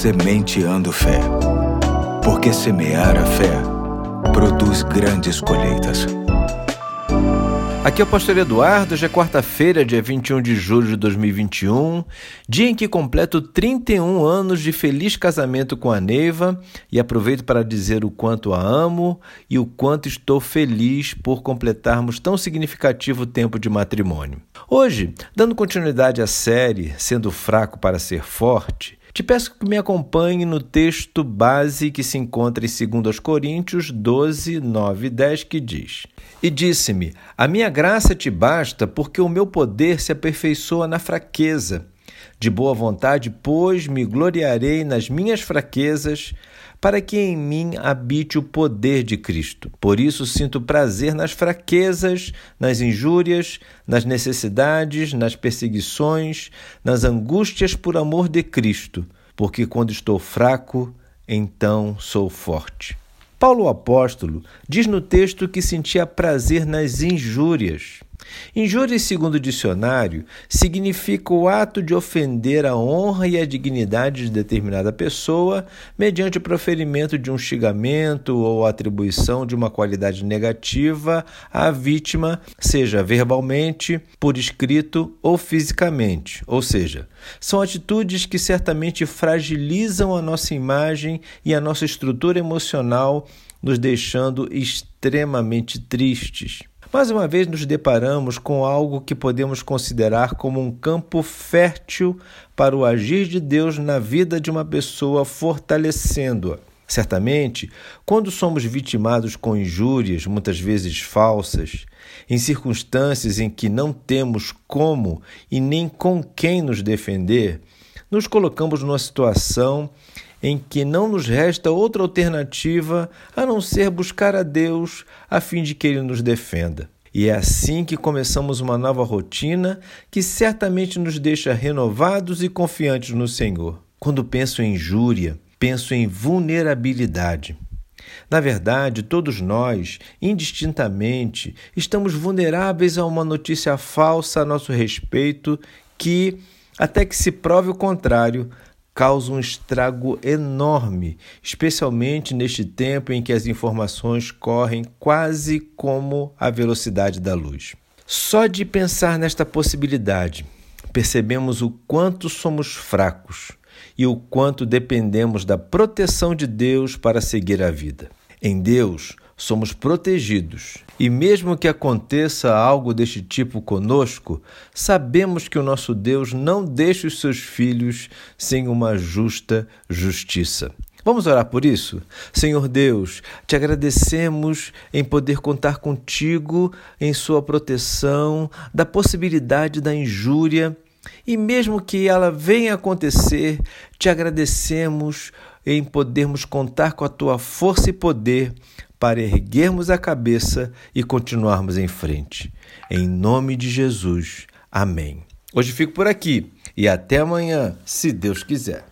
Sementeando Fé. Porque semear a fé produz grandes colheitas. Aqui é o Pastor Eduardo, hoje é quarta-feira, dia 21 de julho de 2021, dia em que completo 31 anos de feliz casamento com a Neiva e aproveito para dizer o quanto a amo e o quanto estou feliz por completarmos tão significativo tempo de matrimônio. Hoje, dando continuidade à série Sendo Fraco para Ser Forte, te peço que me acompanhe no texto base que se encontra em 2 Coríntios 12, 9 e 10, que diz: E disse-me: A minha graça te basta, porque o meu poder se aperfeiçoa na fraqueza. De boa vontade, pois, me gloriarei nas minhas fraquezas, para que em mim habite o poder de Cristo. Por isso sinto prazer nas fraquezas, nas injúrias, nas necessidades, nas perseguições, nas angústias por amor de Cristo, porque quando estou fraco, então sou forte. Paulo o apóstolo diz no texto que sentia prazer nas injúrias. Injúria, segundo o dicionário, significa o ato de ofender a honra e a dignidade de determinada pessoa mediante o proferimento de um xingamento ou atribuição de uma qualidade negativa à vítima, seja verbalmente, por escrito ou fisicamente. Ou seja, são atitudes que certamente fragilizam a nossa imagem e a nossa estrutura emocional, nos deixando extremamente tristes. Mais uma vez nos deparamos com algo que podemos considerar como um campo fértil para o agir de Deus na vida de uma pessoa, fortalecendo-a. Certamente, quando somos vitimados com injúrias, muitas vezes falsas, em circunstâncias em que não temos como e nem com quem nos defender, nos colocamos numa situação em que não nos resta outra alternativa a não ser buscar a Deus a fim de que Ele nos defenda. E é assim que começamos uma nova rotina que certamente nos deixa renovados e confiantes no Senhor. Quando penso em injúria, penso em vulnerabilidade. Na verdade, todos nós, indistintamente, estamos vulneráveis a uma notícia falsa a nosso respeito que, até que se prove o contrário, causa um estrago enorme, especialmente neste tempo em que as informações correm quase como a velocidade da luz. Só de pensar nesta possibilidade, percebemos o quanto somos fracos e o quanto dependemos da proteção de Deus para seguir a vida. Em Deus, somos protegidos. E mesmo que aconteça algo deste tipo conosco, sabemos que o nosso Deus não deixa os seus filhos sem uma justa justiça. Vamos orar por isso? Senhor Deus, te agradecemos em poder contar contigo, em Sua proteção, da possibilidade da injúria. E mesmo que ela venha acontecer, te agradecemos em podermos contar com a tua força e poder para erguermos a cabeça e continuarmos em frente. Em nome de Jesus. Amém. Hoje fico por aqui e até amanhã, se Deus quiser.